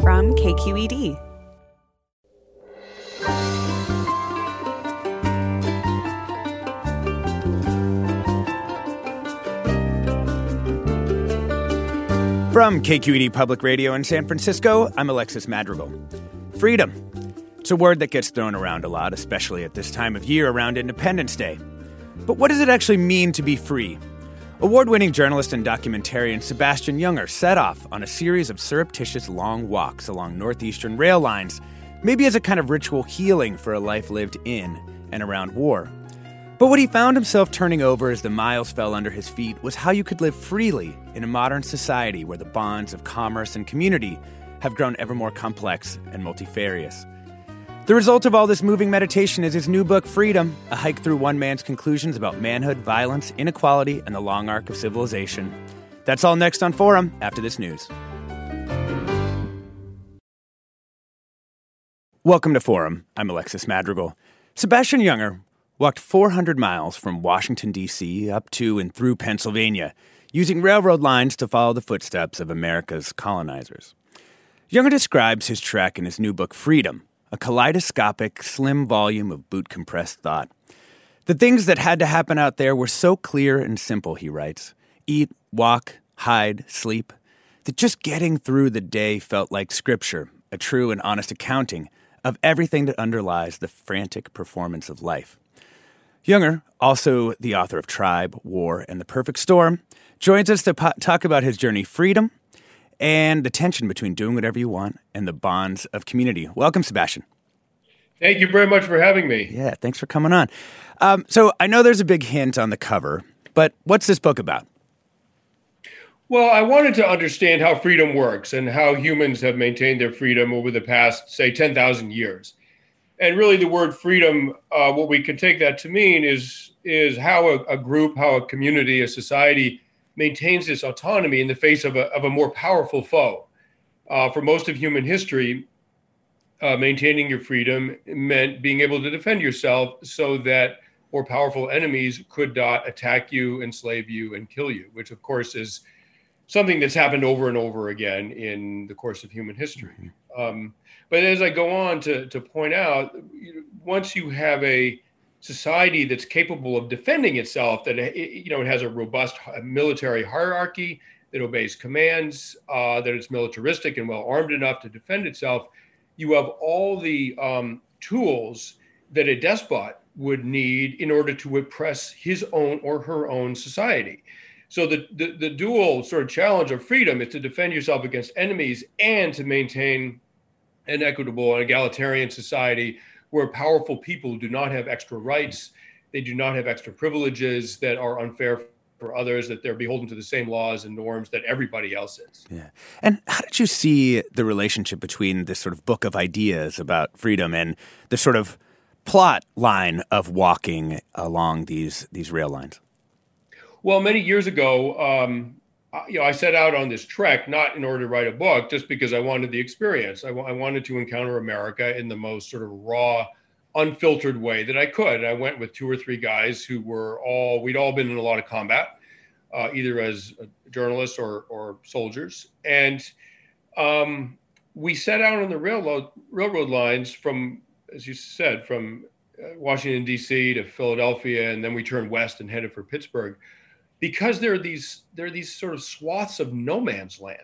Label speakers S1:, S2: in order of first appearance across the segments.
S1: from KQED.
S2: From KQED Public Radio in San Francisco, I'm Alexis Madrigal. Freedom. It's a word that gets thrown around a lot, especially at this time of year around Independence Day. But what does it actually mean to be free? Award winning journalist and documentarian Sebastian Junger set off on a series of surreptitious long walks along northeastern rail lines, maybe as a kind of ritual healing for a life lived in and around war. But what he found himself turning over as the miles fell under his feet was how you could live freely in a modern society where the bonds of commerce and community have grown ever more complex and multifarious. The result of all this moving meditation is his new book, Freedom, a hike through one man's conclusions about manhood, violence, inequality, and the long arc of civilization. That's all next on Forum after this news. Welcome to Forum. I'm Alexis Madrigal. Sebastian Junger walked 400 miles from Washington, D.C. up to and through Pennsylvania, using railroad lines to follow the footsteps of America's colonizers. Junger describes his trek in his new book, Freedom, a kaleidoscopic, slim volume of boot compressed thought. The things that had to happen out there were so clear and simple, he writes eat, walk, hide, sleep that just getting through the day felt like scripture, a true and honest accounting of everything that underlies the frantic performance of life. Junger, also the author of Tribe, War, and the Perfect Storm, joins us to po- talk about his journey freedom and the tension between doing whatever you want and the bonds of community. Welcome, Sebastian.
S3: Thank you very much for having me.
S2: Yeah, thanks for coming on. Um, so I know there's a big hint on the cover, but what's this book about?
S3: Well, I wanted to understand how freedom works and how humans have maintained their freedom over the past, say, 10,000 years. And really, the word freedom, uh, what we can take that to mean is, is how a, a group, how a community, a society maintains this autonomy in the face of a, of a more powerful foe. Uh, for most of human history, uh, maintaining your freedom meant being able to defend yourself so that more powerful enemies could not attack you, enslave you, and kill you, which, of course, is something that's happened over and over again in the course of human history. Mm-hmm. Um, but as I go on to, to point out, once you have a society that's capable of defending itself, that it, you know it has a robust military hierarchy that obeys commands, uh, that it's militaristic and well armed enough to defend itself, you have all the um, tools that a despot would need in order to oppress his own or her own society. So the, the, the dual sort of challenge of freedom is to defend yourself against enemies and to maintain an equitable and egalitarian society where powerful people do not have extra rights, they do not have extra privileges that are unfair for others, that they're beholden to the same laws and norms that everybody else is.
S2: Yeah. And how did you see the relationship between this sort of book of ideas about freedom and the sort of plot line of walking along these these rail lines?
S3: Well, many years ago, um, you know, I set out on this trek not in order to write a book, just because I wanted the experience. I, w- I wanted to encounter America in the most sort of raw, unfiltered way that I could. I went with two or three guys who were all we'd all been in a lot of combat, uh, either as journalists or or soldiers, and um, we set out on the railroad railroad lines from, as you said, from uh, Washington D.C. to Philadelphia, and then we turned west and headed for Pittsburgh because there are these there are these sort of swaths of no man's land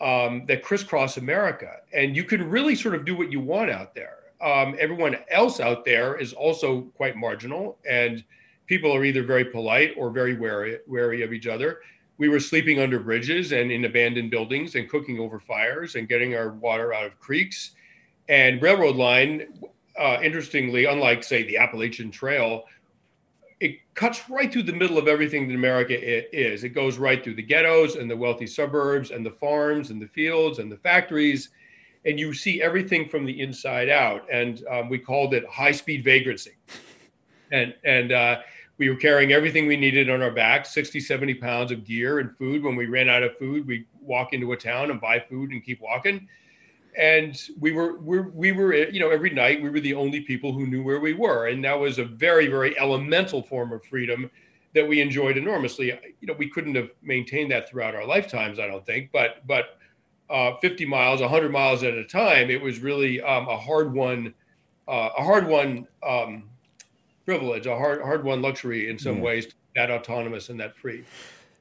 S3: um, that crisscross America, and you can really sort of do what you want out there. Um, everyone else out there is also quite marginal, and people are either very polite or very wary wary of each other. We were sleeping under bridges and in abandoned buildings and cooking over fires and getting our water out of creeks. And railroad line, uh, interestingly, unlike say the Appalachian Trail, cuts right through the middle of everything that America is. It goes right through the ghettos and the wealthy suburbs and the farms and the fields and the factories. And you see everything from the inside out. And um, we called it high speed vagrancy. And, and uh, we were carrying everything we needed on our backs 60, 70 pounds of gear and food. When we ran out of food, we'd walk into a town and buy food and keep walking and we were we we were you know every night we were the only people who knew where we were. And that was a very very elemental form of freedom that we enjoyed enormously. You know we couldn't have maintained that throughout our lifetimes i don't think but but uh, 50 miles 100 miles at a time it was really um, a hard one uh, a hard one um, privilege a hard hard one luxury in some yeah. ways that autonomous and that free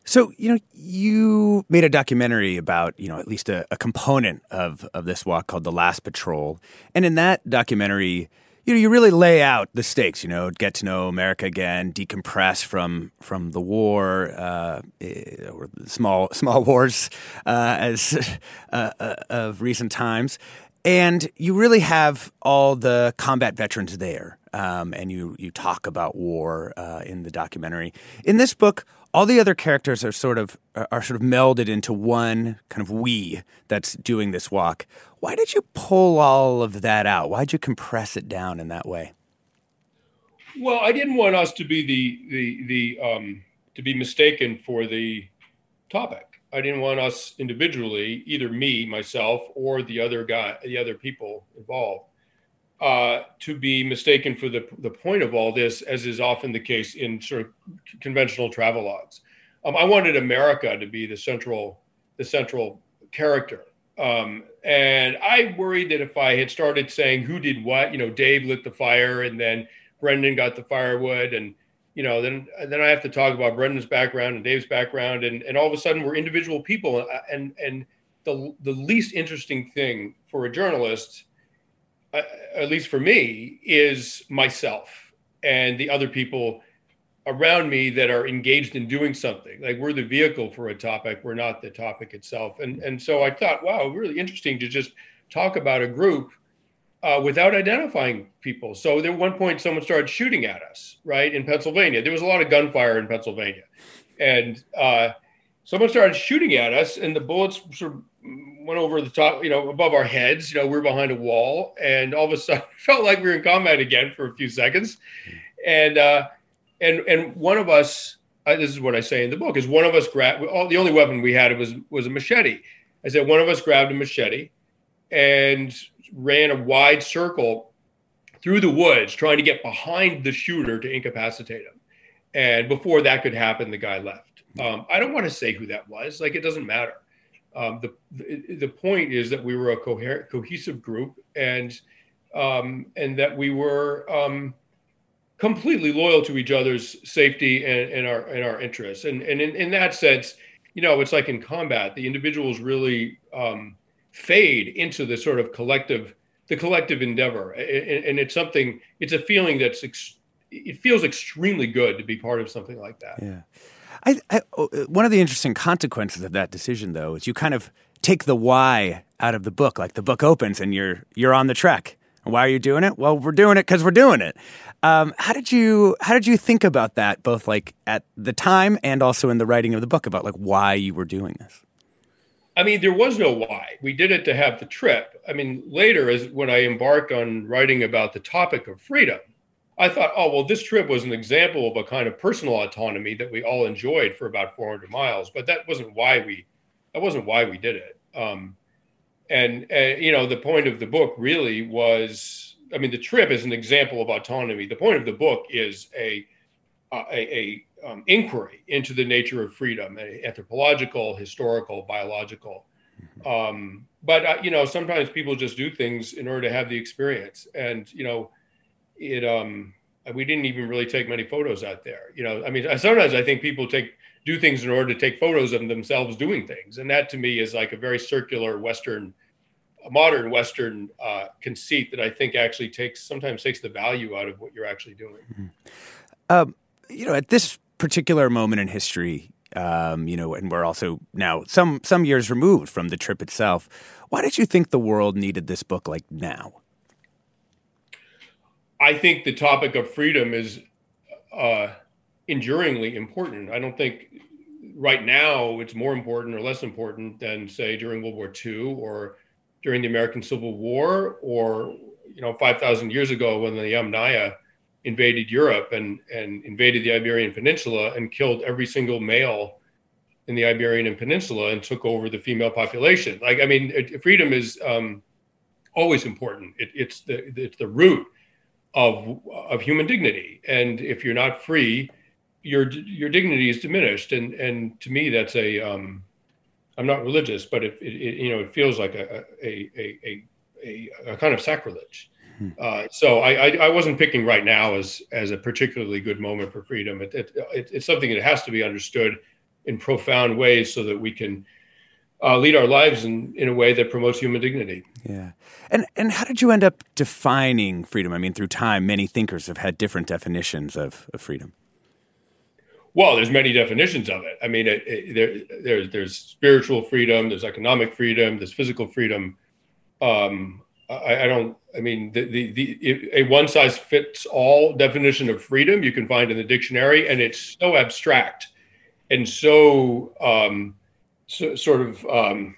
S2: so, you know, you made a documentary about, you know, at least a, a, component of, of this walk called The Last Patrol. And in that documentary, you know, you really lay out the stakes, you know, get to know America again, decompress from from the war, uh, eh, or small small wars uh, as uh, uh, of recent times. And you really have all the combat veterans there. Um, and you, you talk about war uh, in the documentary. In this book, all the other characters are sort of are sort of melded into one kind of we that's doing this walk. Why did you pull all of that out? Why did you compress it down in that way?
S3: Well, I didn't want us to be the the the um, to be mistaken for the topic. I didn't want us individually, either me, myself, or the other guy, the other people involved, uh, to be mistaken for the, the point of all this, as is often the case in sort of conventional travelogues. Um, I wanted America to be the central the central character, um, and I worried that if I had started saying who did what, you know, Dave lit the fire, and then Brendan got the firewood, and you know, then then I have to talk about Brendan's background and Dave's background, and and all of a sudden we're individual people, and and the the least interesting thing for a journalist uh, at least for me, is myself and the other people around me that are engaged in doing something. Like we're the vehicle for a topic, we're not the topic itself. And and so I thought, wow, really interesting to just talk about a group uh, without identifying people. So at one point, someone started shooting at us, right in Pennsylvania. There was a lot of gunfire in Pennsylvania, and uh, someone started shooting at us, and the bullets sort of went over the top, you know, above our heads. You know, we are behind a wall, and all of a sudden, felt like we were in combat again for a few seconds. And uh, and and one of us, uh, this is what I say in the book, is one of us grabbed. All, the only weapon we had was was a machete. I said one of us grabbed a machete and ran a wide circle through the woods, trying to get behind the shooter to incapacitate him. And before that could happen, the guy left. Um, I don't want to say who that was. Like it doesn't matter. Um, the, the, point is that we were a coherent, cohesive group, and um, and that we were um, completely loyal to each other's safety and, and our and our interests. And and in, in, that sense, you know, it's like in combat, the individuals really um, fade into the sort of collective the collective endeavor, and, and it's something. It's a feeling that's. Ex- it feels extremely good to be part of something like that.
S2: Yeah. I, I, oh, one of the interesting consequences of that decision, though, is you kind of take the why out of the book. Like the book opens and you're you're on the trek. Why are you doing it? Well, we're doing it because we're doing it. Um, how did you how did you think about that, both like at the time and also in the writing of the book about like why you were doing this?
S3: I mean, there was no why. We did it to have the trip. I mean, later, as when I embarked on writing about the topic of freedom, I thought, oh, well, this trip was an example of a kind of personal autonomy that we all enjoyed for about 400 miles, but that wasn't why we, that wasn't why we did it. Um, and, and, you know, the point of the book really was, I mean, the trip is an example of autonomy. The point of the book is a, a, a um, inquiry into the nature of freedom, anthropological, historical, biological. Mm-hmm. Um, but uh, you know, sometimes people just do things in order to have the experience, and you know, it um we didn't even really take many photos out there. You know, I mean, sometimes I think people take do things in order to take photos of themselves doing things, and that to me is like a very circular Western, modern Western uh, conceit that I think actually takes sometimes takes the value out of what you're actually doing. Mm-hmm.
S2: Um, you know, at this particular moment in history, um, you know, and we're also now some some years removed from the trip itself. Why did you think the world needed this book like now?
S3: I think the topic of freedom is uh, enduringly important. I don't think right now it's more important or less important than say during World War II or during the American Civil War or you know 5,000 years ago when the Yamnaya invaded Europe and and invaded the Iberian Peninsula and killed every single male in the Iberian Peninsula and took over the female population. Like I mean, it, freedom is um, always important. It, it's the it's the root of of human dignity, and if you're not free, your your dignity is diminished. And and to me, that's a um, I'm not religious, but it, it, you know it feels like a a a, a, a kind of sacrilege. Hmm. Uh, so I, I, I wasn't picking right now as as a particularly good moment for freedom. It, it, it, it's something that has to be understood in profound ways so that we can uh, lead our lives in, in a way that promotes human dignity.
S2: Yeah. And, and how did you end up defining freedom? I mean, through time, many thinkers have had different definitions of, of freedom.
S3: Well, there's many definitions of it. I mean, it, it, there, there's, there's spiritual freedom, there's economic freedom, there's physical freedom. Um, I, I, don't. I mean, the, the, the a one size fits all definition of freedom you can find in the dictionary, and it's so abstract and so, um, so sort of um,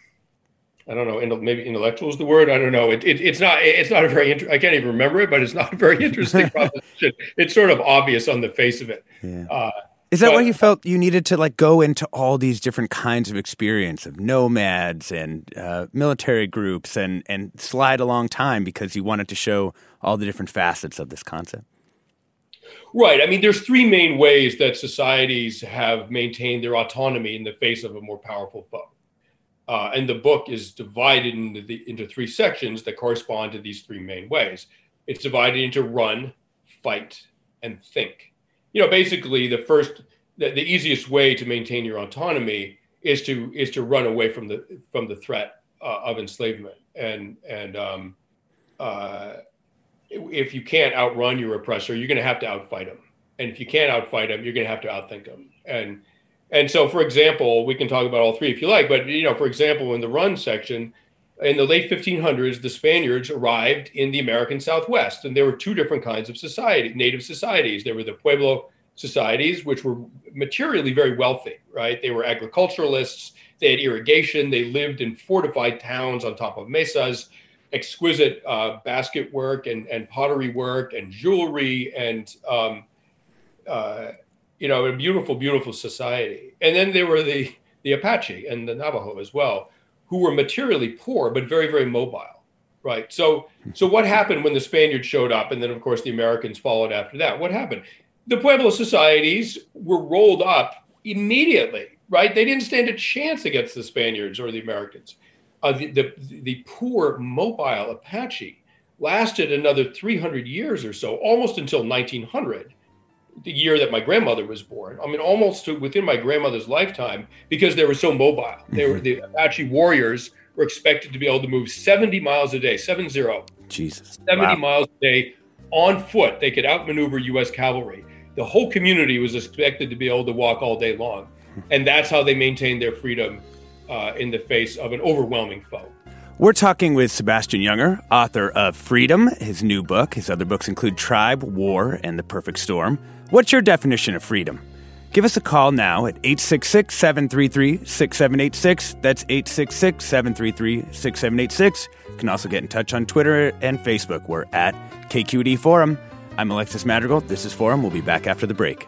S3: I don't know, maybe intellectual is the word. I don't know. It, it, it's not. It's not a very. Inter- I can't even remember it, but it's not a very interesting proposition. It's sort of obvious on the face of it.
S2: Yeah. Uh, is that but, why you felt you needed to like go into all these different kinds of experience of nomads and uh, military groups and and slide along time because you wanted to show all the different facets of this concept?
S3: Right. I mean, there's three main ways that societies have maintained their autonomy in the face of a more powerful foe. Uh, and the book is divided into, the, into three sections that correspond to these three main ways. It's divided into run, fight, and think. You know, basically, the first, the, the easiest way to maintain your autonomy is to is to run away from the from the threat uh, of enslavement and and um, uh, if you can't outrun your oppressor, you're going to have to outfight him. And if you can't outfight him, you're going to have to outthink him. And and so, for example, we can talk about all three if you like. But you know, for example, in the run section, in the late 1500s, the Spaniards arrived in the American Southwest, and there were two different kinds of society, native societies. There were the Pueblo societies, which were materially very wealthy, right? They were agriculturalists. They had irrigation. They lived in fortified towns on top of mesas exquisite uh, basket work and, and pottery work and jewelry and um, uh, you know a beautiful beautiful society. And then there were the the apache and the navajo as well who were materially poor but very very mobile right? So so what happened when the spaniards showed up and then of course the americans followed after that? What happened? The pueblo societies were rolled up immediately right? They didn't stand a chance against the spaniards or the americans uh, the, the, the poor mobile Apache lasted another 300 years or so, almost until 1900, the year that my grandmother was born. I mean, almost to within my grandmother's lifetime, because they were so mobile. They were the Apache warriors were expected to be able to move 70 miles a day, seven zero.
S2: Jesus.
S3: 70 wow. miles a day on foot. They could outmaneuver U.S. cavalry. The whole community was expected to be able to walk all day long. And that's how they maintained their freedom uh, in the face of an overwhelming foe.
S2: We're talking with Sebastian Junger, author of Freedom, his new book. His other books include Tribe, War, and The Perfect Storm. What's your definition of freedom? Give us a call now at 866 733 6786. That's 866 733 6786. You can also get in touch on Twitter and Facebook. We're at KQED Forum. I'm Alexis Madrigal. This is Forum. We'll be back after the break.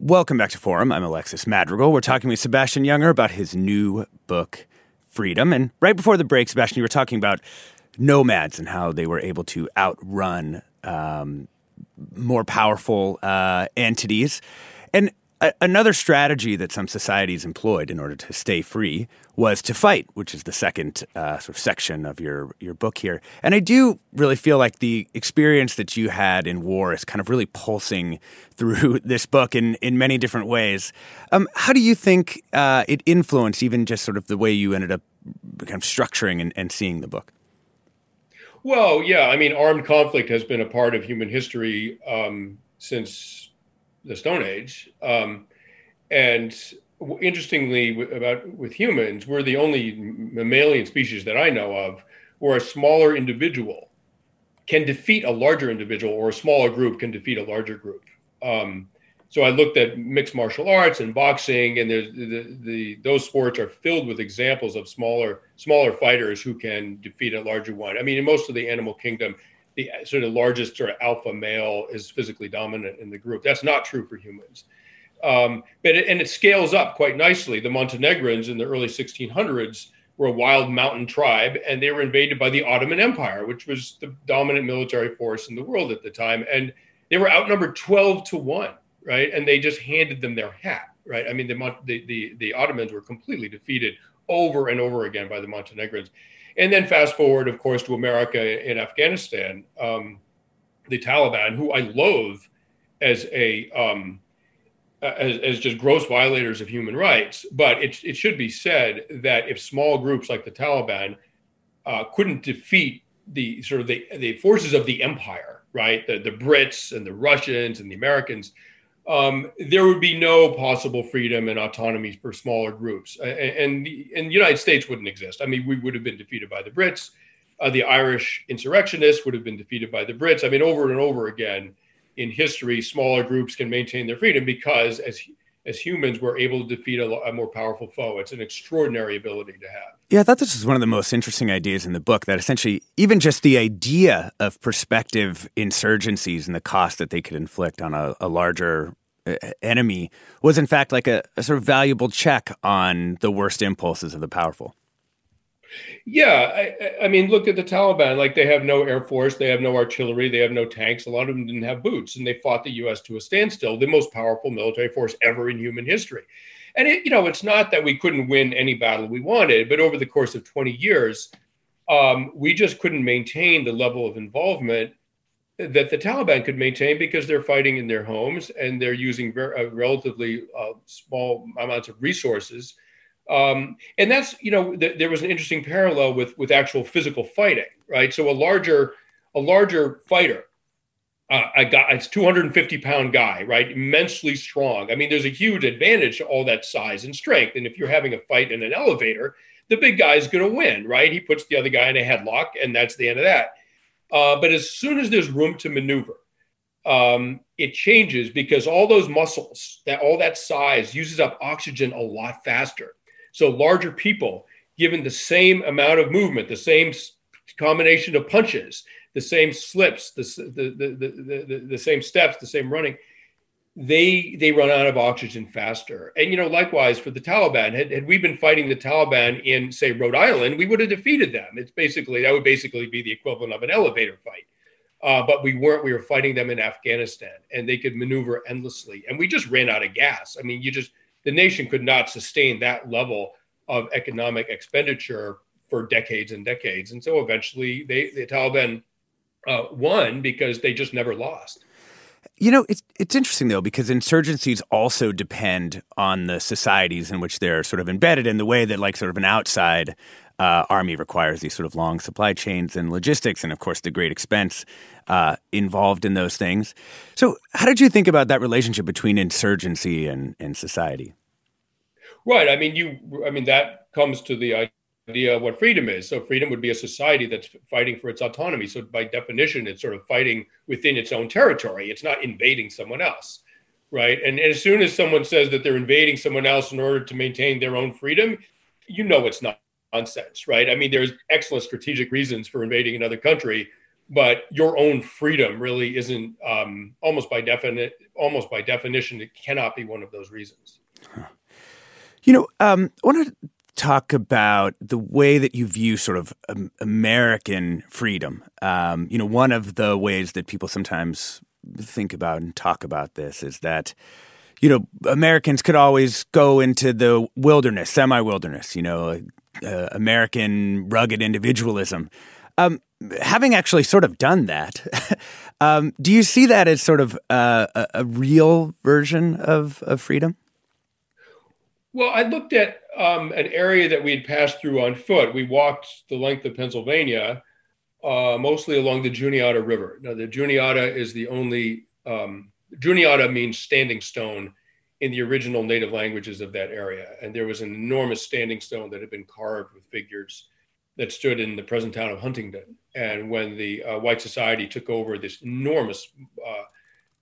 S2: Welcome back to Forum. I'm Alexis Madrigal. We're talking with Sebastian Junger about his new book, Freedom. And right before the break, Sebastian, you were talking about nomads and how they were able to outrun um, more powerful uh, entities. And another strategy that some societies employed in order to stay free was to fight, which is the second uh, sort of section of your your book here. And I do really feel like the experience that you had in war is kind of really pulsing through this book in in many different ways. Um, how do you think uh, it influenced even just sort of the way you ended up kind of structuring and, and seeing the book?
S3: Well, yeah, I mean, armed conflict has been a part of human history um, since the Stone Age, um, and interestingly, about with humans, we're the only mammalian species that I know of where a smaller individual can defeat a larger individual, or a smaller group can defeat a larger group. Um, so I looked at mixed martial arts and boxing, and the, the, the, those sports are filled with examples of smaller smaller fighters who can defeat a larger one. I mean, in most of the animal kingdom, the sort of largest sort of alpha male is physically dominant in the group. That's not true for humans. Um, but it, and it scales up quite nicely. The Montenegrins in the early 1600s were a wild mountain tribe, and they were invaded by the Ottoman Empire, which was the dominant military force in the world at the time, and they were outnumbered 12 to one right? And they just handed them their hat, right? I mean, the the the, the Ottomans were completely defeated over and over again by the Montenegrins. And then fast forward, of course, to America in Afghanistan, um, the Taliban, who I loathe as a um, as, as, just gross violators of human rights. But it, it should be said that if small groups like the Taliban uh, couldn't defeat the sort of the, the forces of the empire, right, the, the Brits and the Russians and the Americans, um, there would be no possible freedom and autonomy for smaller groups. And, and, the United States wouldn't exist. I mean, we would have been defeated by the Brits. Uh, the Irish insurrectionists would have been defeated by the Brits. I mean, over and over again in history, smaller groups can maintain their freedom because as as humans, we're able to defeat a, a, more powerful foe. It's an extraordinary ability to have.
S2: Yeah, I thought this was one of the most interesting ideas in the book that essentially, even just the idea of prospective insurgencies and the cost that they could inflict on a, a larger enemy was, in fact, like a, a sort of valuable check on the worst impulses of the powerful.
S3: Yeah, I, I, mean, look at the Taliban. Like they have no air force, they have no artillery, they have no tanks. A lot of them didn't have boots, and they fought the U.S. to a standstill. The most powerful military force ever in human history. And it, you know, it's not that we couldn't win any battle we wanted, but over the course of 20 years, um, we just couldn't maintain the level of involvement that the Taliban could maintain because they're fighting in their homes and they're using very, uh, relatively uh, small amounts of resources um, and that's you know th- there was an interesting parallel with with actual physical fighting, right? So a larger a larger fighter, uh, a guy, it's 250 pound guy, right? Immensely strong. I mean, there's a huge advantage to all that size and strength. And if you're having a fight in an elevator, the big guy is going to win, right? He puts the other guy in a headlock, and that's the end of that. Uh, but as soon as there's room to maneuver, um, it changes because all those muscles, that all that size uses up oxygen a lot faster. So larger people, given the same amount of movement, the same combination of punches, the same slips, the, the, the, the, the same steps, the same running, they they run out of oxygen faster. And you know, likewise for the Taliban, had, had we been fighting the Taliban in say Rhode Island, we would have defeated them. It's basically that would basically be the equivalent of an elevator fight. Uh, but we weren't. We were fighting them in Afghanistan, and they could maneuver endlessly. And we just ran out of gas. I mean, you just the nation could not sustain that level of economic expenditure for decades and decades. And so eventually they, the Taliban uh, won because they just never lost.
S2: You know, it's it's interesting though because insurgencies also depend on the societies in which they're sort of embedded in the way that like sort of an outside uh, army requires these sort of long supply chains and logistics, and of course the great expense uh, involved in those things. So, how did you think about that relationship between insurgency and, and society?
S3: Right. I mean, you. I mean, that comes to the idea of what freedom is. So, freedom would be a society that's fighting for its autonomy. So, by definition, it's sort of fighting within its own territory. It's not invading someone else, right? And, and as soon as someone says that they're invading someone else in order to maintain their own freedom, you know it's not nonsense, right? I mean, there's excellent strategic reasons for invading another country, but your own freedom really isn't um, almost by definite, almost by definition, it cannot be one of those reasons. Huh.
S2: You know, um, I want to talk about the way that you view sort of um, American freedom. Um, you know, one of the ways that people sometimes think about and talk about this is that you know, Americans could always go into the wilderness, semi wilderness, you know, uh, American rugged individualism. Um, having actually sort of done that, um, do you see that as sort of uh, a, a, real version of, of freedom?
S3: Well, I looked at um, an area that we had passed through on foot. We walked the length of Pennsylvania, uh, mostly along the Juniata River. Now, the Juniata is the only, um, Juniata means standing stone in the original native languages of that area. And there was an enormous standing stone that had been carved with figures that stood in the present town of Huntingdon. And when the uh, white society took over, this enormous uh,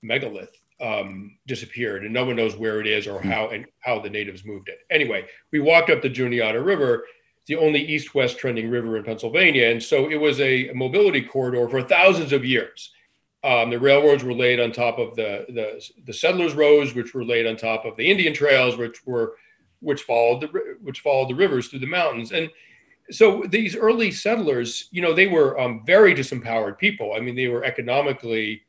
S3: megalith um, disappeared, and no one knows where it is or hmm. how and how the natives moved it. Anyway, we walked up the Juniata River, the only east-west trending river in Pennsylvania, and so it was a mobility corridor for thousands of years. Um, the railroads were laid on top of the, the, the settlers' roads, which were laid on top of the Indian trails, which were which followed the which followed the rivers through the mountains. And so these early settlers, you know, they were um, very disempowered people. I mean, they were economically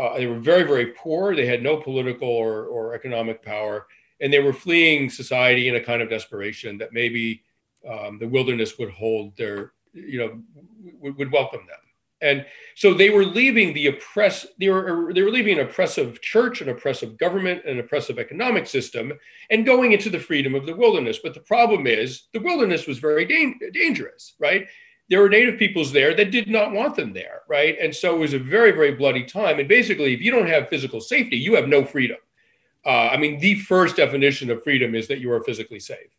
S3: uh, they were very very poor. They had no political or, or economic power, and they were fleeing society in a kind of desperation that maybe um, the wilderness would hold their you know would, would welcome them. And so they were leaving the oppress they were they were leaving an oppressive church an oppressive government an oppressive economic system and going into the freedom of the wilderness. But the problem is the wilderness was very da- dangerous right there were native peoples there that did not want them there right and so it was a very very bloody time and basically if you don't have physical safety you have no freedom uh, i mean the first definition of freedom is that you are physically safe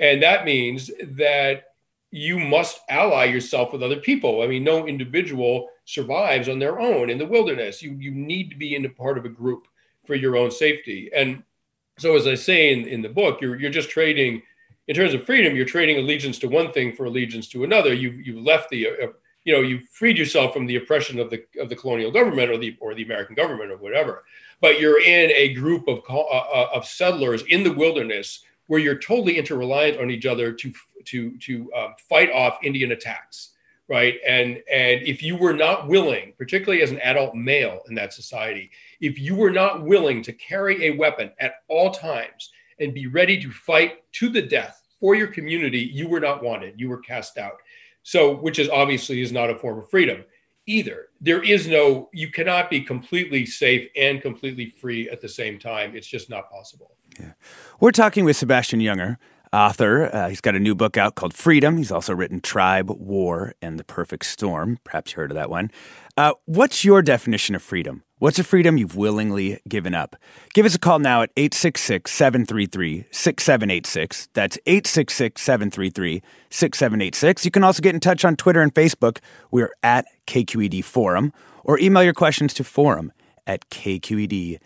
S3: and that means that you must ally yourself with other people. I mean, no individual survives on their own in the wilderness. You you need to be in a part of a group for your own safety. And so, as I say in, in the book, you're you're just trading in terms of freedom. You're trading allegiance to one thing for allegiance to another. You you left the uh, you know you freed yourself from the oppression of the of the colonial government or the or the American government or whatever. But you're in a group of uh, uh, of settlers in the wilderness where you're totally interreliant on each other to to to um, fight off Indian attacks, right? And and if you were not willing, particularly as an adult male in that society, if you were not willing to carry a weapon at all times and be ready to fight to the death for your community, you were not wanted. You were cast out. So, which is obviously is not a form of freedom either. There is no, you cannot be completely safe and completely free at the same time. It's just not possible.
S2: Yeah. We're talking with Sebastian Junger, author. Uh, he's got a new book out called Freedom. He's also written Tribe, War, and the Perfect Storm. Perhaps you heard of that one. Uh, what's your definition of freedom? What's a freedom you've willingly given up? Give us a call now at 866 733 6786. That's 866 733 6786. You can also get in touch on Twitter and Facebook. We're at KQED Forum, or email your questions to forum at kqed.org.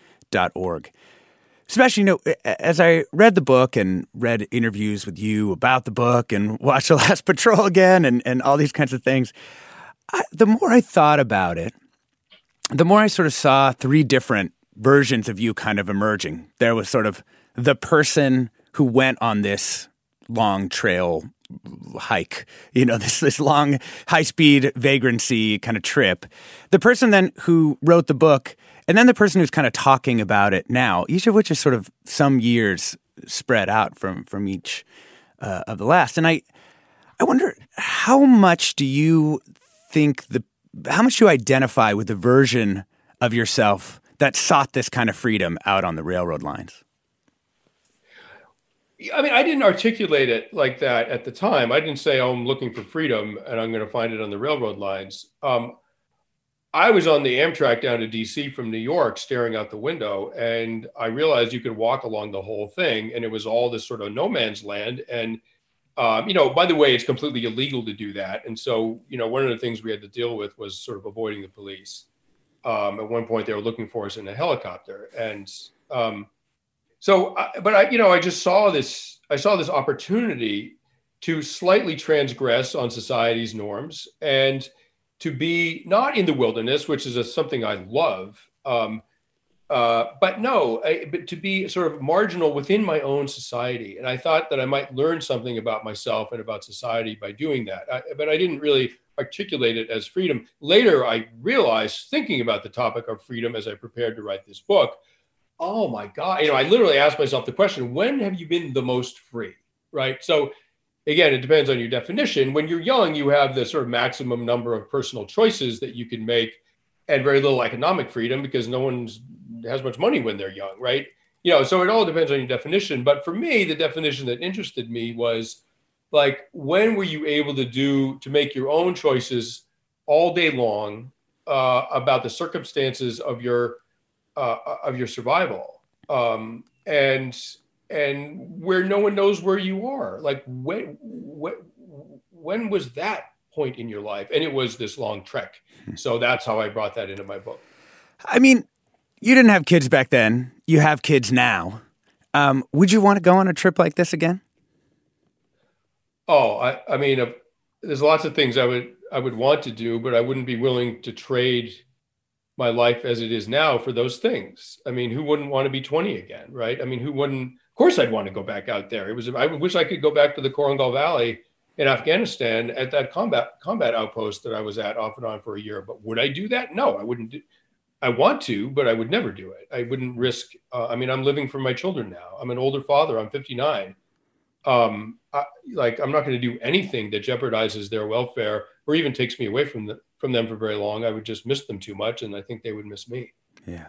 S2: Sebastian, you know, as I read the book and read interviews with you about the book and watched The Last Patrol again and, and all these kinds of things, I, the more I thought about it, the more I sort of saw three different versions of you kind of emerging. There was sort of the person who went on this long trail hike, you know, this this long high speed vagrancy kind of trip. The person then who wrote the book and then the person who's kind of talking about it now, each of which is sort of some years spread out from from each uh, of the last. And I I wonder how much do you think the how much do you identify with the version of yourself that sought this kind of freedom out on the railroad lines?
S3: I mean, I didn't articulate it like that at the time. I didn't say, "Oh, I'm looking for freedom and I'm going to find it on the railroad lines." Um, I was on the Amtrak down to DC from New York, staring out the window, and I realized you could walk along the whole thing, and it was all this sort of no man's land. And um, you know, by the way, it's completely illegal to do that. And so, you know, one of the things we had to deal with was sort of avoiding the police. Um, at one point, they were looking for us in a helicopter, and um, so, but I, you know, I just saw this. I saw this opportunity to slightly transgress on society's norms and to be not in the wilderness, which is a, something I love, um, uh, but no, I, but to be sort of marginal within my own society. And I thought that I might learn something about myself and about society by doing that. I, but I didn't really articulate it as freedom. Later, I realized, thinking about the topic of freedom as I prepared to write this book, oh my God, you know, I literally asked myself the question, when have you been the most free? Right. So again, it depends on your definition. When you're young, you have the sort of maximum number of personal choices that you can make and very little economic freedom because no one has much money when they're young, right? You know, so it all depends on your definition. But for me, the definition that interested me was like, when were you able to do to make your own choices all day long uh, about the circumstances of your uh, of your survival, um, and and where no one knows where you are. Like when when when was that point in your life? And it was this long trek. Hmm. So that's how I brought that into my book.
S2: I mean, you didn't have kids back then. You have kids now. Um, would you want to go on a trip like this again?
S3: Oh, I, I mean, uh, there's lots of things I would I would want to do, but I wouldn't be willing to trade my life as it is now for those things. I mean, who wouldn't want to be 20 again, right? I mean, who wouldn't? Course, I'd want to go back out there. It was. I wish I could go back to the Korengal Valley in Afghanistan at that combat combat outpost that I was at off and on for a year. But would I do that? No, I wouldn't. Do, I want to, but I would never do it. I wouldn't risk. Uh, I mean, I'm living for my children now. I'm an older father. I'm 59. Um, I, like I'm not going to do anything that jeopardizes their welfare or even takes me away from the, from them for very long. I would just miss them too much, and I think they would miss me.
S2: Yeah.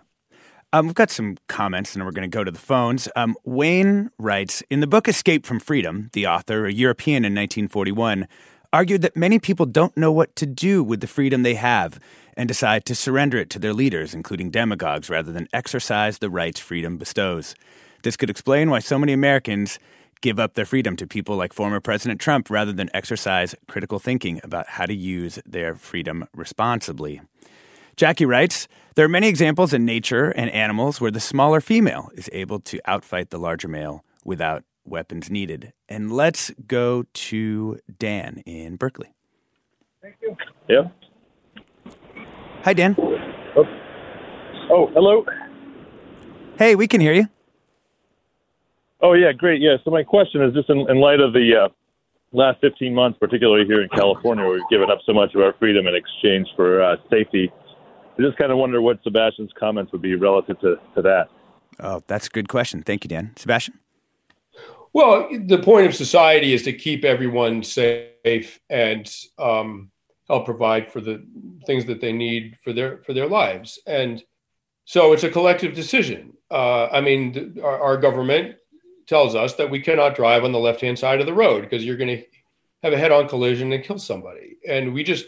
S2: Um, we've got some comments, and we're going to go to the phones. Um, Wayne writes In the book Escape from Freedom, the author, a European in 1941, argued that many people don't know what to do with the freedom they have and decide to surrender it to their leaders, including demagogues, rather than exercise the rights freedom bestows. This could explain why so many Americans give up their freedom to people like former President Trump rather than exercise critical thinking about how to use their freedom responsibly. Jackie writes There are many examples in nature and animals where the smaller female is able to outfight the larger male without weapons needed. And let's go to Dan in Berkeley.
S4: Thank you. Yeah.
S2: Hi, Dan.
S4: Oh, oh hello.
S2: Hey, we can hear you.
S4: Oh yeah, great. Yeah. So my question is just in, in light of the uh, last 15 months, particularly here in California, where we've given up so much of our freedom in exchange for uh, safety. I just kind of wonder what Sebastian's comments would be relative to, to that.
S2: Oh, that's a good question. Thank you, Dan. Sebastian?
S3: Well, the point of society is to keep everyone safe and um, help provide for the things that they need for their for their lives. And so it's a collective decision. Uh, I mean, our, our government tells us that we cannot drive on the left hand side of the road because you're going to have a head on collision and kill somebody. And we just,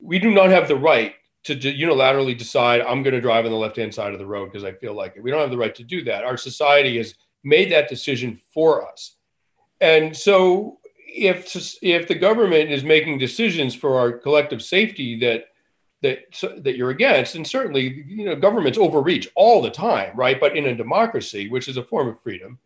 S3: we do not have the right to unilaterally decide I'm going to drive on the left hand side of the road because I feel like it. We don't have the right to do that. Our society has made that decision for us. And so if if the government is making decisions for our collective safety that that that you're against, and certainly you know governments overreach all the time, right? But in a democracy, which is a form of freedom,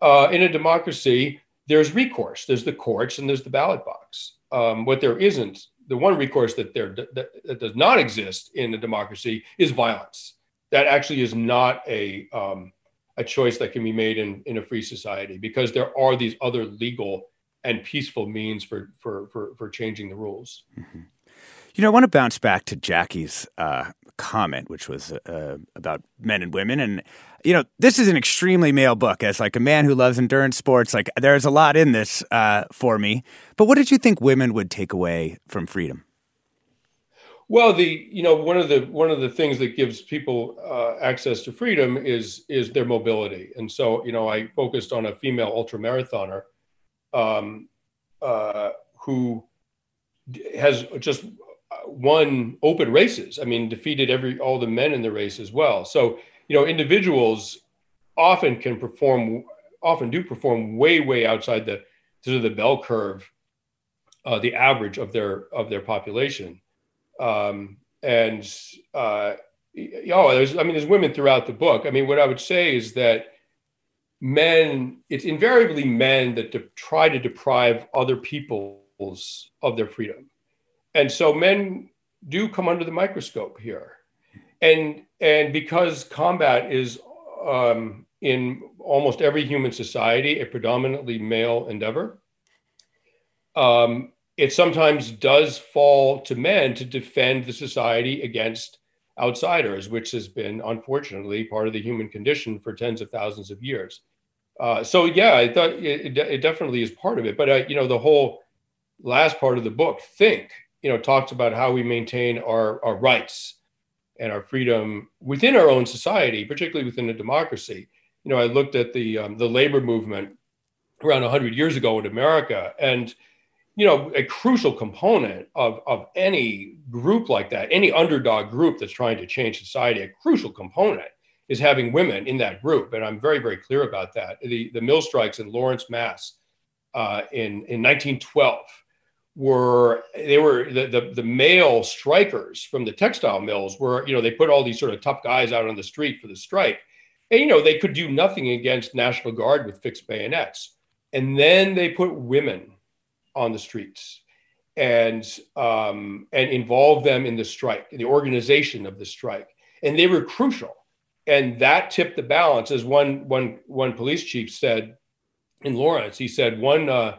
S3: uh, in a democracy, there's recourse. There's the courts and there's the ballot box. Um, what there isn't, the one recourse that there that, that, does not exist in a democracy is violence. That actually is not a um, a choice that can be made in, in a free society because there are these other legal and peaceful means for for for, for changing the rules. Mm-hmm.
S2: You know, I want to bounce back to Jackie's uh, comment, which was uh, about men and women, and you know, this is an extremely male book. As like a man who loves endurance sports, like there's a lot in this uh, for me. But what did you think women would take away from freedom?
S3: Well, the you know one of the one of the things that gives people uh, access to freedom is is their mobility, and so you know I focused on a female ultramarathoner um, uh, who has just won open races. I mean, defeated every all the men in the race as well. So you know, individuals often can perform, often do perform way, way outside the sort of the bell curve, uh, the average of their of their population. Um, and uh, oh, there's I mean, there's women throughout the book. I mean, what I would say is that men, it's invariably men that de- try to deprive other people's of their freedom, and so men do come under the microscope here and and because combat is um, in almost every human society a predominantly male endeavor, um, it sometimes does fall to men to defend the society against outsiders, which has been unfortunately part of the human condition for tens of thousands of years. Uh, so yeah, I thought it, it, definitely is part of it. But uh, you know, the whole last part of the book, think, you know, talks about how we maintain our our rights and our freedom within our own society, particularly within a democracy. You know, I looked at the um, the labor movement around 100 years ago in America, and you know, a crucial component of, of any group like that, any underdog group that's trying to change society, a crucial component is having women in that group. And I'm very, very clear about that. The, the mill strikes in Lawrence, Mass. Uh, in, in 1912 were they were the, the, the male strikers from the textile mills were you know they put all these sort of tough guys out on the street for the strike and you know they could do nothing against national guard with fixed bayonets and then they put women on the streets and um, and involve them in the strike, the organization of the strike, and they were crucial. And that tipped the balance, as one one one police chief said in Lawrence. He said one uh,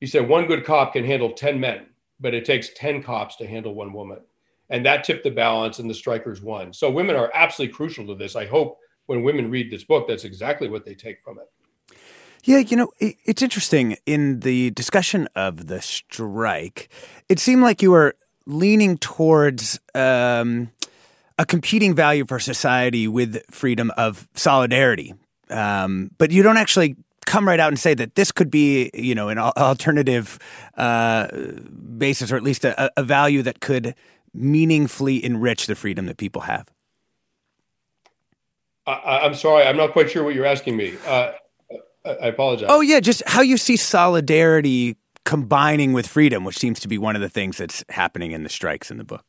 S3: he said one good cop can handle ten men, but it takes ten cops to handle one woman, and that tipped the balance, and the strikers won. So women are absolutely crucial to this. I hope when women read this book, that's exactly what they take from it.
S2: Yeah, you know, it, it's interesting. In the discussion of the strike, it seemed like you were leaning towards um, a competing value for society with freedom of solidarity. Um, but you don't actually come right out and say that this could be, you know, an alternative uh, basis, or at least a, a value that could meaningfully enrich the freedom that people have.
S3: I, am sorry, I'm not quite sure what you're asking me. Uh, I apologize.
S2: Oh yeah, just how you see solidarity combining with freedom, which seems to be one of the things that's happening in the strikes in the book.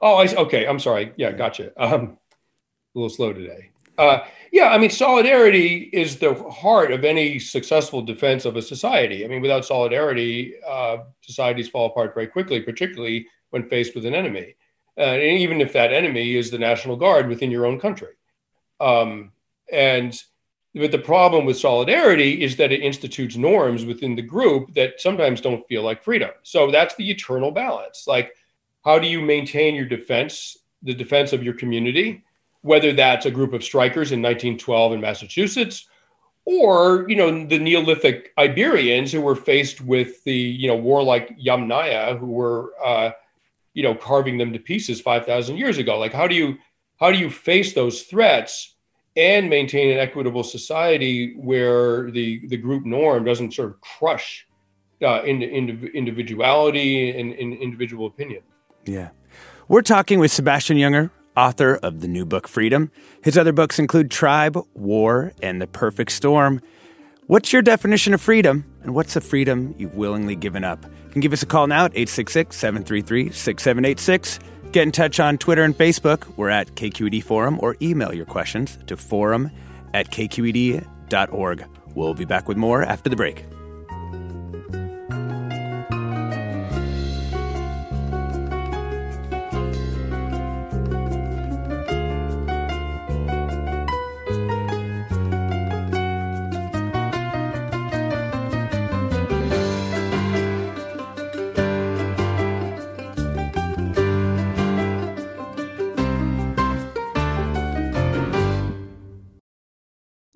S3: Oh, I, okay. I'm sorry. Yeah, gotcha. Um, a little slow today. Uh, yeah, I mean, solidarity is the heart of any successful defense of a society. I mean, without solidarity, uh, societies fall apart very quickly, particularly when faced with an enemy. Uh, and even if that enemy is the National Guard within your own country. Um, and but the problem with solidarity is that it institutes norms within the group that sometimes don't feel like freedom. So that's the eternal balance. Like, how do you maintain your defense, the defense of your community, whether that's a group of strikers in 1912 in Massachusetts, or you know the Neolithic Iberians who were faced with the you know warlike Yamnaya who were uh, you know carving them to pieces 5,000 years ago. Like, how do you how do you face those threats? and maintain an equitable society where the, the group norm doesn't sort of crush uh, into, into individuality and, individual opinion.
S2: Yeah. We're talking with Sebastian Junger, author of the new book Freedom. His other books include Tribe, War, and The Perfect Storm. What's your definition of freedom, and what's the freedom you've willingly given up? You can give us a call now at 866 733 6786. Get in touch on Twitter and Facebook. We're at KQED Forum or email your questions to forum at kqed.org. We'll be back with more after the break.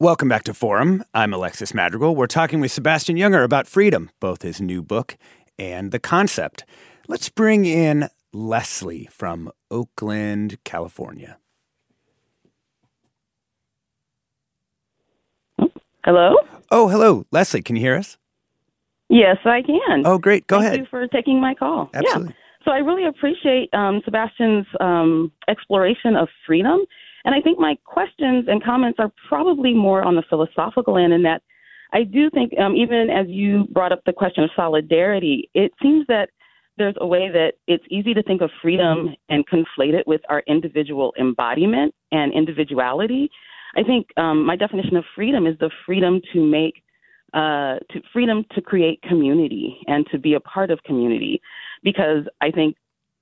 S2: Welcome back to Forum. I'm Alexis Madrigal. We're talking with Sebastian Junger about freedom, both his new book and the concept. Let's bring in Leslie from Oakland, California.
S5: Hello?
S2: Oh, hello. Leslie, can you hear us?
S5: Yes, I can.
S2: Oh, great. Go
S5: Thank
S2: ahead.
S5: Thank you for taking my call.
S2: Absolutely.
S5: Yeah. So I really appreciate um, Sebastian's um, exploration of freedom and I think my questions and comments are probably more on the philosophical end, in that I do think, um, even as you brought up the question of solidarity, it seems that there's a way that it's easy to think of freedom and conflate it with our individual embodiment and individuality. I think um, my definition of freedom is the freedom to make, uh, to freedom to create community and to be a part of community, because I think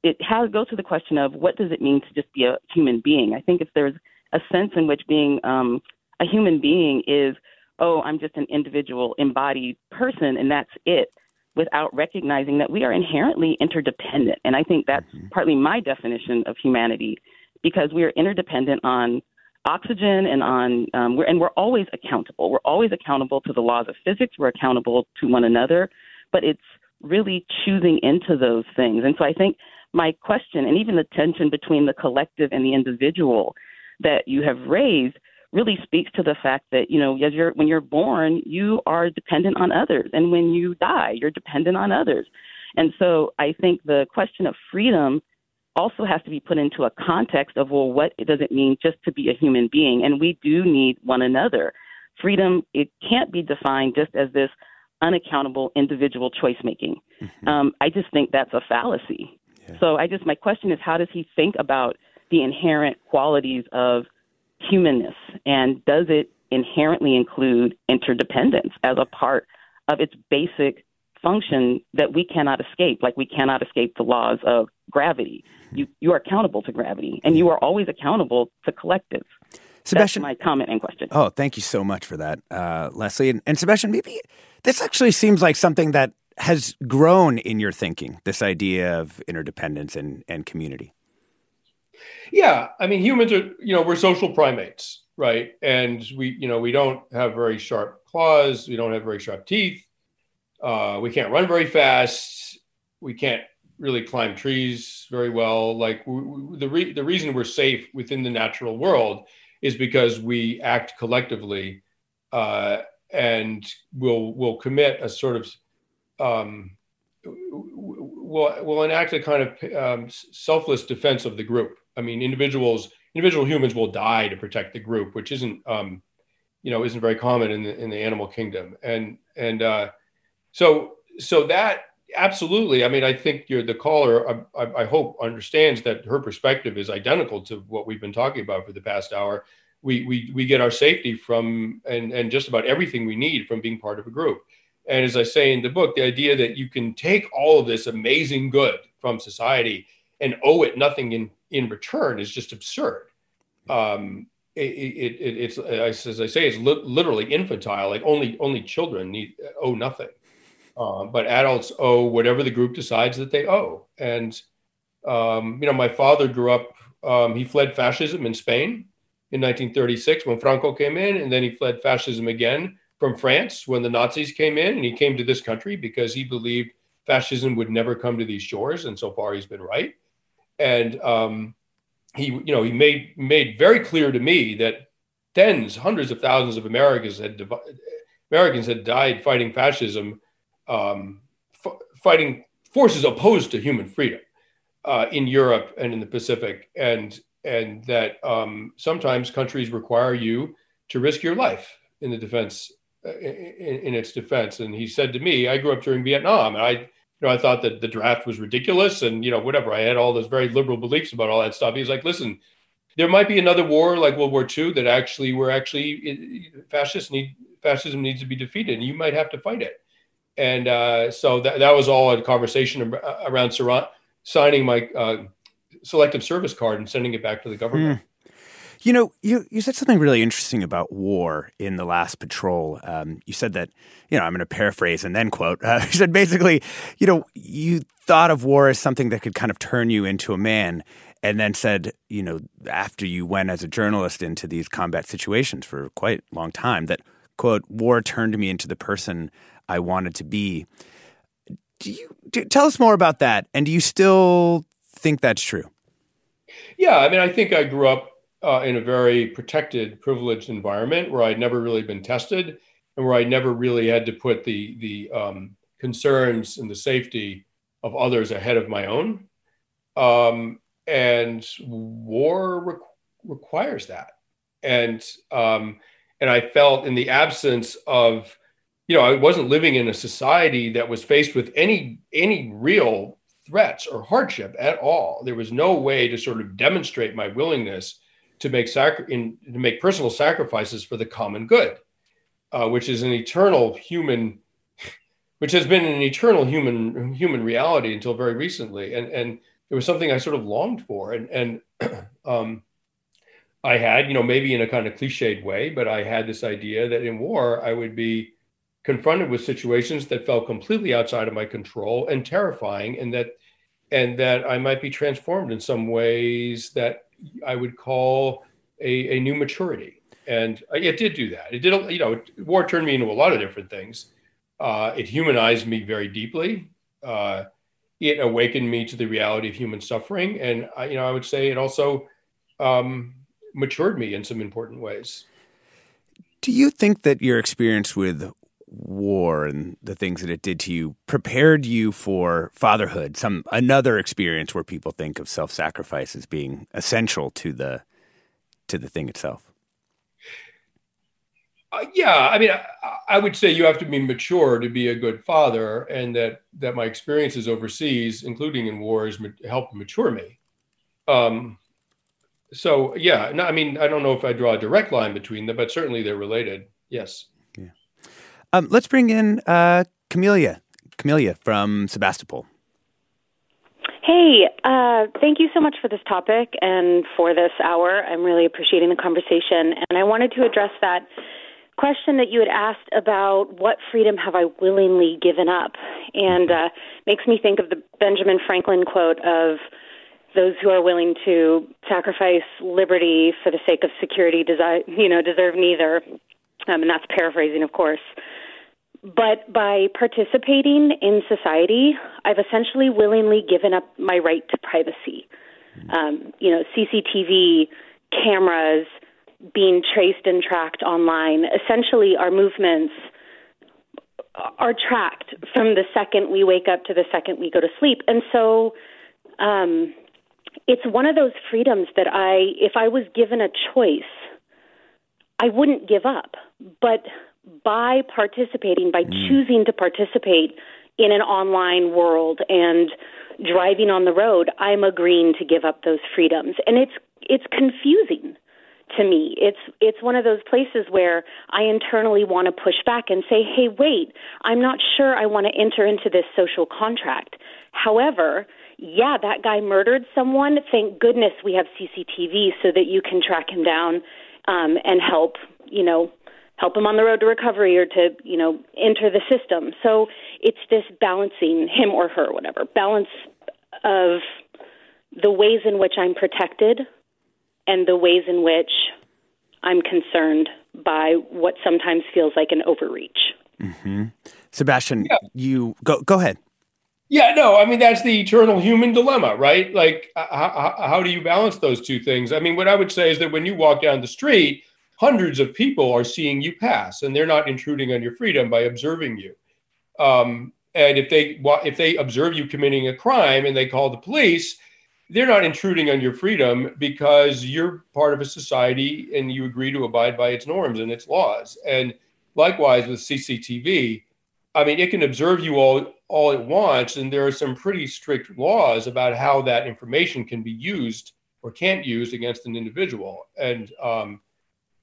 S5: it has goes to the question of what does it mean to just be a human being. I think if there's a sense in which being um, a human being is, oh, I'm just an individual embodied person and that's it without recognizing that we are inherently interdependent. And I think that's mm-hmm. partly my definition of humanity because we are interdependent on oxygen and on um, we're, and we're always accountable. We're always accountable to the laws of physics. We're accountable to one another, but it's really choosing into those things. And so I think my question and even the tension between the collective and the individual that you have raised really speaks to the fact that you know as you're when you're born you are dependent on others. And when you die you're dependent on others. And so i think the question of freedom also has to be put into a context of well what does it mean just to be a human being? And we do need one another. Freedom it can't be defined just as this unaccountable individual choice making mm-hmm. um, i just think that's a fallacy yeah. so i just my question is how does he think about the inherent qualities of humanness? And does it inherently include interdependence as a part of its basic function that we cannot escape? Like we cannot escape the laws of gravity. You, you are accountable to gravity, and you are always accountable to collective.
S2: Sebastian,
S5: That's my comment and question.
S2: Oh, thank you so much for that, uh, Leslie. And, and Sebastian, maybe this actually seems like something that has grown in your thinking, this idea of interdependence and, and community.
S3: Yeah, I mean, humans are you know we're social primates, right? And we you know we don't have very sharp claws, we don't have very sharp teeth, uh, we can't run very fast, we can't really climb trees very well. Like we, we, the re- the reason we're safe within the natural world is because we act collectively, uh, and will will commit a sort of um, will will enact a kind of um, selfless defense of the group. I mean, individuals, individual humans will die to protect the group, which isn't, um, you know, isn't very common in the in the animal kingdom. And and uh, so so that absolutely. I mean, I think you're the caller. I, I, hope understands that her perspective is identical to what we've been talking about for the past hour. We we we get our safety from and and just about everything we need from being part of a group. And as I say in the book, the idea that you can take all of this amazing good from society and owe it nothing in in return is just absurd. Um, it, it, it, it's as I say, it's li- literally infantile. Like only only children need owe nothing, uh, but adults owe whatever the group decides that they owe. And um, you know, my father grew up. Um, he fled fascism in Spain in 1936 when Franco came in, and then he fled fascism again from France when the Nazis came in, and he came to this country because he believed fascism would never come to these shores, and so far he's been right. And um, he, you know, he made made very clear to me that tens, hundreds of thousands of Americans had Americans had died fighting fascism, um, f- fighting forces opposed to human freedom uh, in Europe and in the Pacific, and and that um, sometimes countries require you to risk your life in the defense in, in, its defense. And he said to me, I grew up during Vietnam, and I you know, I thought that the draft was ridiculous and, you know, whatever. I had all those very liberal beliefs about all that stuff. He's like, listen, there might be another war like World War II that actually where actually fascists need fascism needs to be defeated and you might have to fight it. And uh, so that, that was all a conversation around signing my uh, selective service card and sending it back to the government. Mm.
S2: You know, you, you said something really interesting about war in the last patrol. Um, you said that, you know, I'm going to paraphrase and then quote. Uh, you said basically, you know, you thought of war as something that could kind of turn you into a man, and then said, you know, after you went as a journalist into these combat situations for quite a long time, that quote, war turned me into the person I wanted to be. Do you do, tell us more about that? And do you still think that's true?
S3: Yeah, I mean, I think I grew up uh, in a very protected, privileged environment where I'd never really been tested and where I never really had to put the the um, concerns and the safety of others ahead of my own. Um, and war re- requires that. And um, and I felt in the absence of, you know, I wasn't living in a society that was faced with any any real threats or hardship at all. There was no way to sort of demonstrate my willingness to make sacri- in, to make personal sacrifices for the common good, uh, which is an eternal human, which has been an eternal human human reality until very recently, and and it was something I sort of longed for, and and um, I had, you know, maybe in a kind of cliched way, but I had this idea that in war I would be confronted with situations that felt completely outside of my control and terrifying, and that and that I might be transformed in some ways that I would call a, a new maturity. And it did do that. It did, you know, war turned me into a lot of different things. Uh, it humanized me very deeply. Uh, it awakened me to the reality of human suffering, and I, you know, I would say it also um, matured me in some important ways.
S2: Do you think that your experience with war and the things that it did to you prepared you for fatherhood some another experience where people think of self-sacrifice as being essential to the to the thing itself.
S3: Uh, yeah i mean I, I, would say you have to be mature to be a good father and that that my experiences overseas including in wars helped mature me. Um so yeah no, i mean i don't know if i draw a direct line between them but certainly they're related. Yes
S2: um, let's bring in uh, Camelia, Camelia from Sebastopol.
S6: Hey, uh, thank you so much for this topic and for this hour. I'm really appreciating the conversation. And I wanted to address that question that you had asked about what freedom have I willingly given up? And uh, makes me think of the Benjamin Franklin quote of those who are willing to sacrifice liberty for the sake of security, desi- you know, deserve neither. Um, and that's paraphrasing, of course. But by participating in society, I've essentially willingly given up my right to privacy. Um, you know, CCTV, cameras, being traced and tracked online. Essentially, our movements are tracked from the second we wake up to the second we go to sleep. And so um, it's one of those freedoms that I, if I was given a choice, I wouldn't give up. But by participating, by mm. choosing to participate in an online world and driving on the road, I'm agreeing to give up those freedoms. And it's it's confusing to me. It's it's one of those places where I internally want to push back and say, "Hey, wait, I'm not sure I want to enter into this social contract." However, yeah, that guy murdered someone. Thank goodness we have CCTV so that you can track him down um, and help, you know, help him on the road to recovery or to you know enter the system so it's this balancing him or her whatever balance of the ways in which i'm protected and the ways in which i'm concerned by what sometimes feels like an overreach
S2: mm-hmm. sebastian yeah. you go go ahead
S3: yeah, no, I mean that's the eternal human dilemma, right? Like, how, how do you balance those two things? I mean, what I would say is that when you walk down the street, hundreds of people are seeing you pass and they're not intruding on your freedom by observing you. Um, and if they if they observe you committing a crime and they call the police they're not intruding on your freedom because you're part of a society and you agree to abide by its norms and its laws. And likewise with cctv i mean it can observe you all all it wants and there are some pretty strict laws about how that information can be used or can't use against an individual. And um,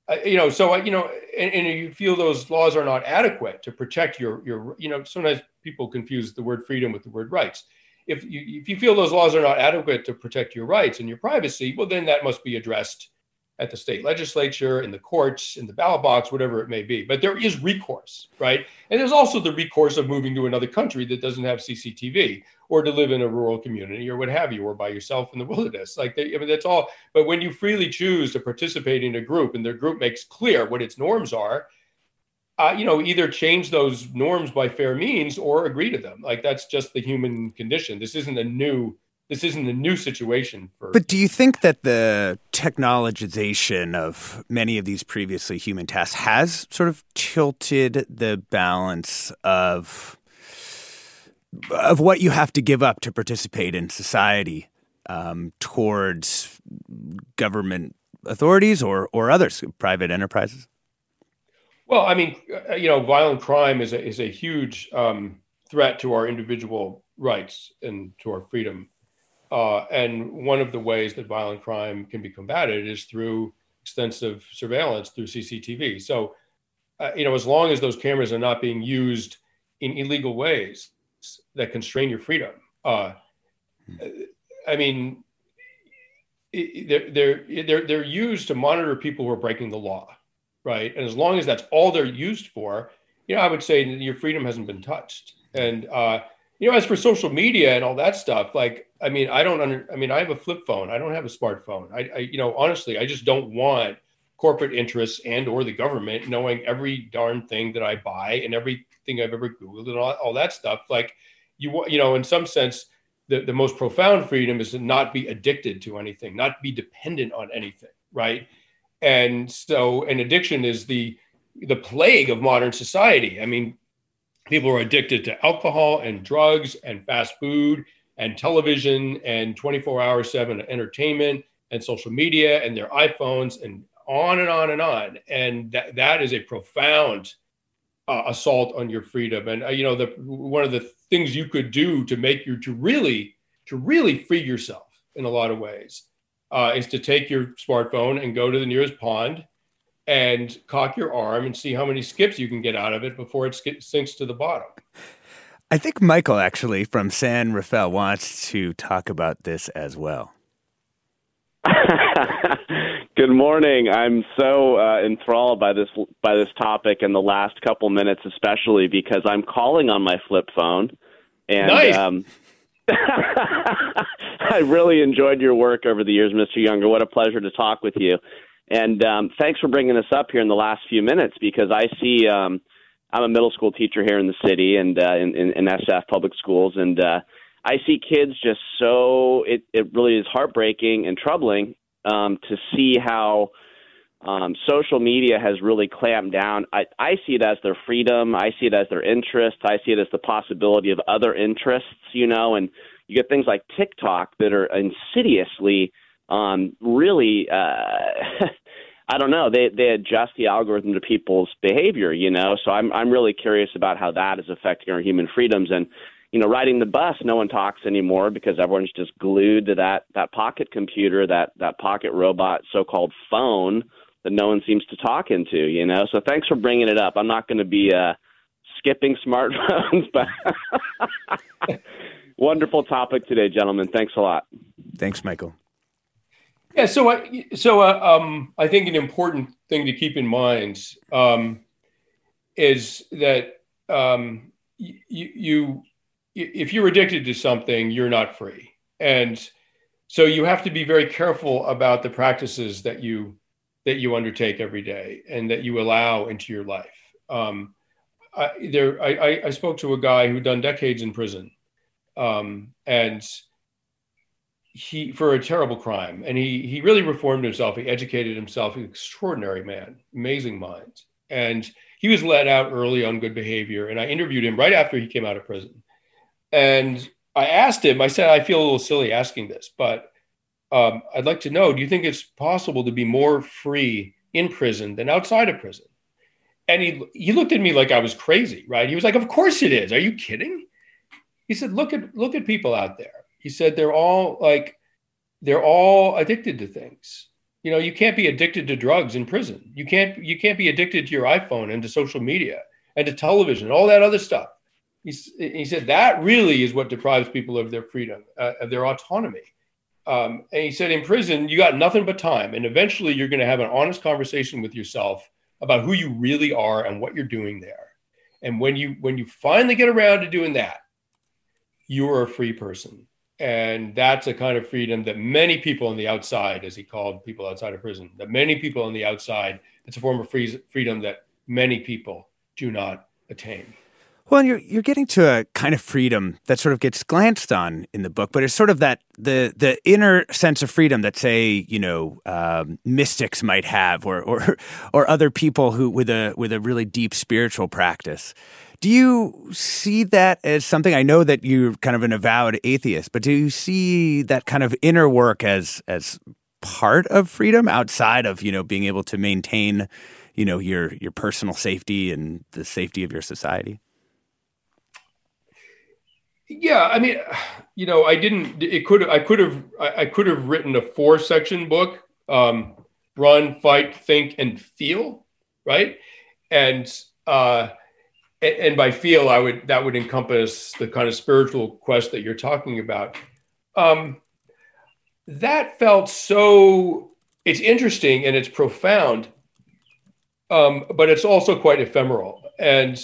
S3: uh, you know, so you know, and, and, you feel those laws are not adequate to protect your your. You know, sometimes people confuse the word freedom with the word rights. If you if you feel those laws are not adequate to protect your rights and your privacy, well, then that must be addressed at the state legislature, in the courts, in the ballot box, whatever it may be. But there is recourse, right? And there's also the recourse of moving to another country that doesn't have CCTV or to live in a rural community or what have you, or by yourself in the wilderness. Like, they, I mean, that's all. But when you freely choose to participate in a group and their group makes clear what its norms are, uh, you know, either change those norms by fair means or agree to them. Like, that's just the human condition. This isn't a new this isn't a new situation for
S2: But do you think that the technologization of many of these previously human tasks has sort of tilted the balance of of what you have to give up to participate in society um, towards government authorities or or others, private enterprises?
S3: Well, I mean, uh, you know, violent crime is a is a huge um, threat to our individual rights and to our freedom. Uh, and one of the ways that violent crime can be combated is through extensive surveillance through CCTV. So, uh, you know, as long as those cameras are not being used in illegal ways that constrain your freedom, uh, I mean, they're, they're, they're, they're used to monitor people who are breaking the law, right? And as long as that's all they're used for, you know, I would say your freedom hasn't been touched. And, uh, you know, as for social media and all that stuff, like, I mean, I don't under, I mean, I have a flip phone. I don't have a smartphone. I, I you know, honestly, I just don't want corporate interests and or the government knowing every darn thing that I buy and everything I've ever Googled and all, all that stuff. Like you, you know, in some sense, the, the most profound freedom is to not be addicted to anything, not be dependent on anything, right? And so an addiction is the the plague of modern society. I mean, people are addicted to alcohol and drugs and fast food and television and 24 hour 7 entertainment and social media and their iPhones and on and on and on. And that, that is a profound uh, assault on your freedom. And, uh, you know, the, one of the things you could do to make you to really to really free yourself in a lot of ways uh, is to take your smartphone and go to the nearest pond and cock your arm and see how many skips you can get out of it before it sk- sinks to the bottom.
S2: I think Michael actually from San Rafael wants to talk about this as well.
S7: Good morning. I'm so uh, enthralled by this by this topic in the last couple minutes, especially because I'm calling on my flip phone, and
S3: nice.
S7: um, I really enjoyed your work over the years, Mr. Younger. What a pleasure to talk with you, and um, thanks for bringing this up here in the last few minutes because I see um, I'm a middle school teacher here in the city and uh, in, in, in SF public schools, and uh, I see kids just so it it really is heartbreaking and troubling um, to see how um, social media has really clamped down. I, I see it as their freedom. I see it as their interest. I see it as the possibility of other interests, you know, and you get things like TikTok that are insidiously um, really, uh, I don't know, they, they adjust the algorithm to people's behavior, you know, so I'm, I'm really curious about how that is affecting our human freedoms. And, you know, riding the bus, no one talks anymore because everyone's just glued to that, that pocket computer, that, that pocket robot so-called phone that no one seems to talk into, you know. So thanks for bringing it up. I'm not going to be uh, skipping smartphones, but wonderful topic today, gentlemen. Thanks a lot.
S2: Thanks, Michael.
S3: Yeah, so I, so uh, um, I think an important thing to keep in mind um, is that um, you, you, if you're addicted to something, you're not free, and so you have to be very careful about the practices that you that you undertake every day and that you allow into your life. Um, I, there, I, I, spoke to a guy who'd done decades in prison, um, and he for a terrible crime, and he he really reformed himself. He educated himself. An extraordinary man, amazing mind, and he was let out early on good behavior. And I interviewed him right after he came out of prison, and I asked him. I said, I feel a little silly asking this, but um, I'd like to know do you think it's possible to be more free in prison than outside of prison? And he, he looked at me like I was crazy, right? He was like, Of course it is. Are you kidding? He said, Look at look at people out there. He said they're all like they're all addicted to things. You know, you can't be addicted to drugs in prison. You can't you can't be addicted to your iPhone and to social media and to television and all that other stuff. He, he said that really is what deprives people of their freedom, uh, of their autonomy. Um, and he said, in prison, you got nothing but time. And eventually you're going to have an honest conversation with yourself about who you really are and what you're doing there. And when you when you finally get around to doing that, you are a free person. And that's a kind of freedom that many people on the outside, as he called people outside of prison, that many people on the outside, it's a form of free, freedom that many people do not attain.
S2: Well, you're you're getting to a kind of freedom that sort of gets glanced on in the book, but it's sort of that the the inner sense of freedom that say you know um, mystics might have, or or or other people who with a with a really deep spiritual practice. Do you see that as something? I know that you're kind of an avowed atheist, but do you see that kind of inner work as as part of freedom outside of you know being able to maintain you know your your personal safety and the safety of your society?
S3: Yeah, I mean, you know, I didn't. It could. I could have. I could have written a four-section book: um, run, fight, think, and feel. Right, and uh, and by feel, I would that would encompass the kind of spiritual quest that you're talking about. Um, that felt so. It's interesting and it's profound, um, but it's also quite ephemeral. And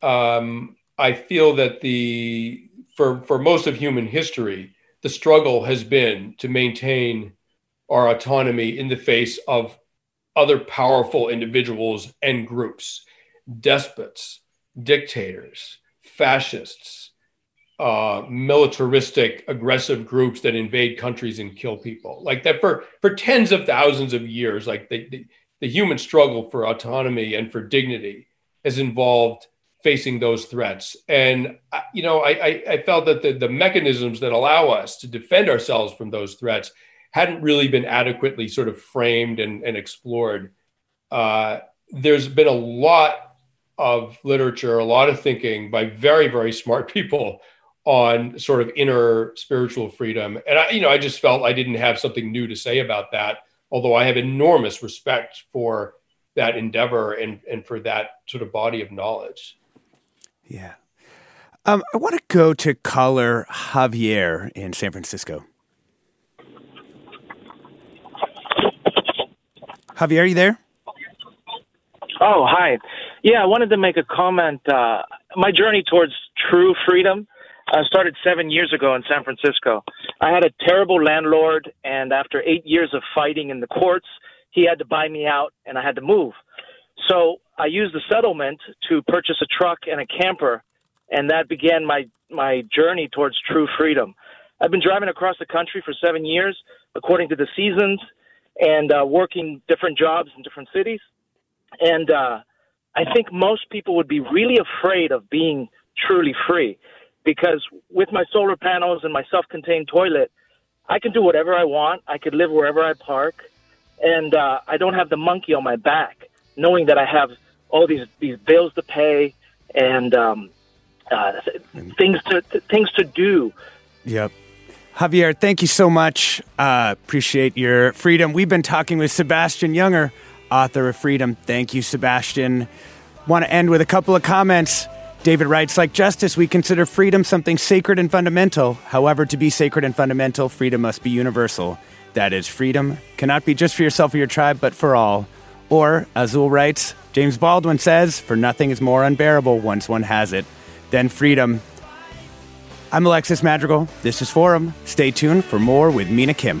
S3: um, I feel that the for for most of human history, the struggle has been to maintain our autonomy in the face of other powerful individuals and groups, despots, dictators, fascists, uh, militaristic, aggressive groups that invade countries and kill people. Like that for for tens of thousands of years. Like the, the, the human struggle for autonomy and for dignity has involved facing those threats. And uh, you know, I, I, felt that the, the mechanisms that allow us to defend ourselves from those threats hadn't really been adequately sort of framed and, and explored. Uh, there's been a lot of literature, a lot of thinking by very, very smart people on sort of inner spiritual freedom. And I, you know, I just felt I didn't have something new to say about that, although I have enormous respect for that endeavor and, and for that sort of body of knowledge.
S2: Yeah. Um, I want to go to caller Javier in San Francisco. Javier, are you there?
S8: Oh, hi. Yeah, I wanted to make a comment. Uh, my journey towards true freedom uh, started seven years ago in San Francisco. I had a terrible landlord, and after eight years of fighting in the courts, he had to buy me out, and I had to move. So I used the settlement to purchase a truck and a camper, and that began my my journey towards true freedom. I've been driving across the country for seven years, according to the seasons, and uh, working different jobs in different cities. And uh, I think most people would be really afraid of being truly free, because with my solar panels and my self-contained toilet, I can do whatever I want. I could live wherever I park, and uh, I don't have the monkey on my back, knowing that I have all these these bills to pay and um, uh, things to things to do.
S2: Yep. Javier, thank you so much. Uh, appreciate your freedom. We've been talking with Sebastian Junger, author of Freedom. Thank you, Sebastian. Want to end with a couple of comments. David writes, like justice, we consider freedom something sacred and fundamental. However, to be sacred and fundamental, freedom must be universal. That is, freedom cannot be just for yourself or your tribe, but for all. Or, Azul writes, James Baldwin says, For nothing is more unbearable once one has it than freedom. I'm Alexis Madrigal. This is Forum. Stay tuned for more with Mina Kim.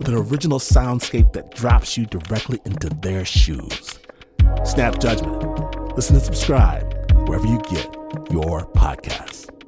S9: with an original soundscape that drops you directly into their shoes. Snap Judgment. Listen and subscribe wherever you get your podcasts.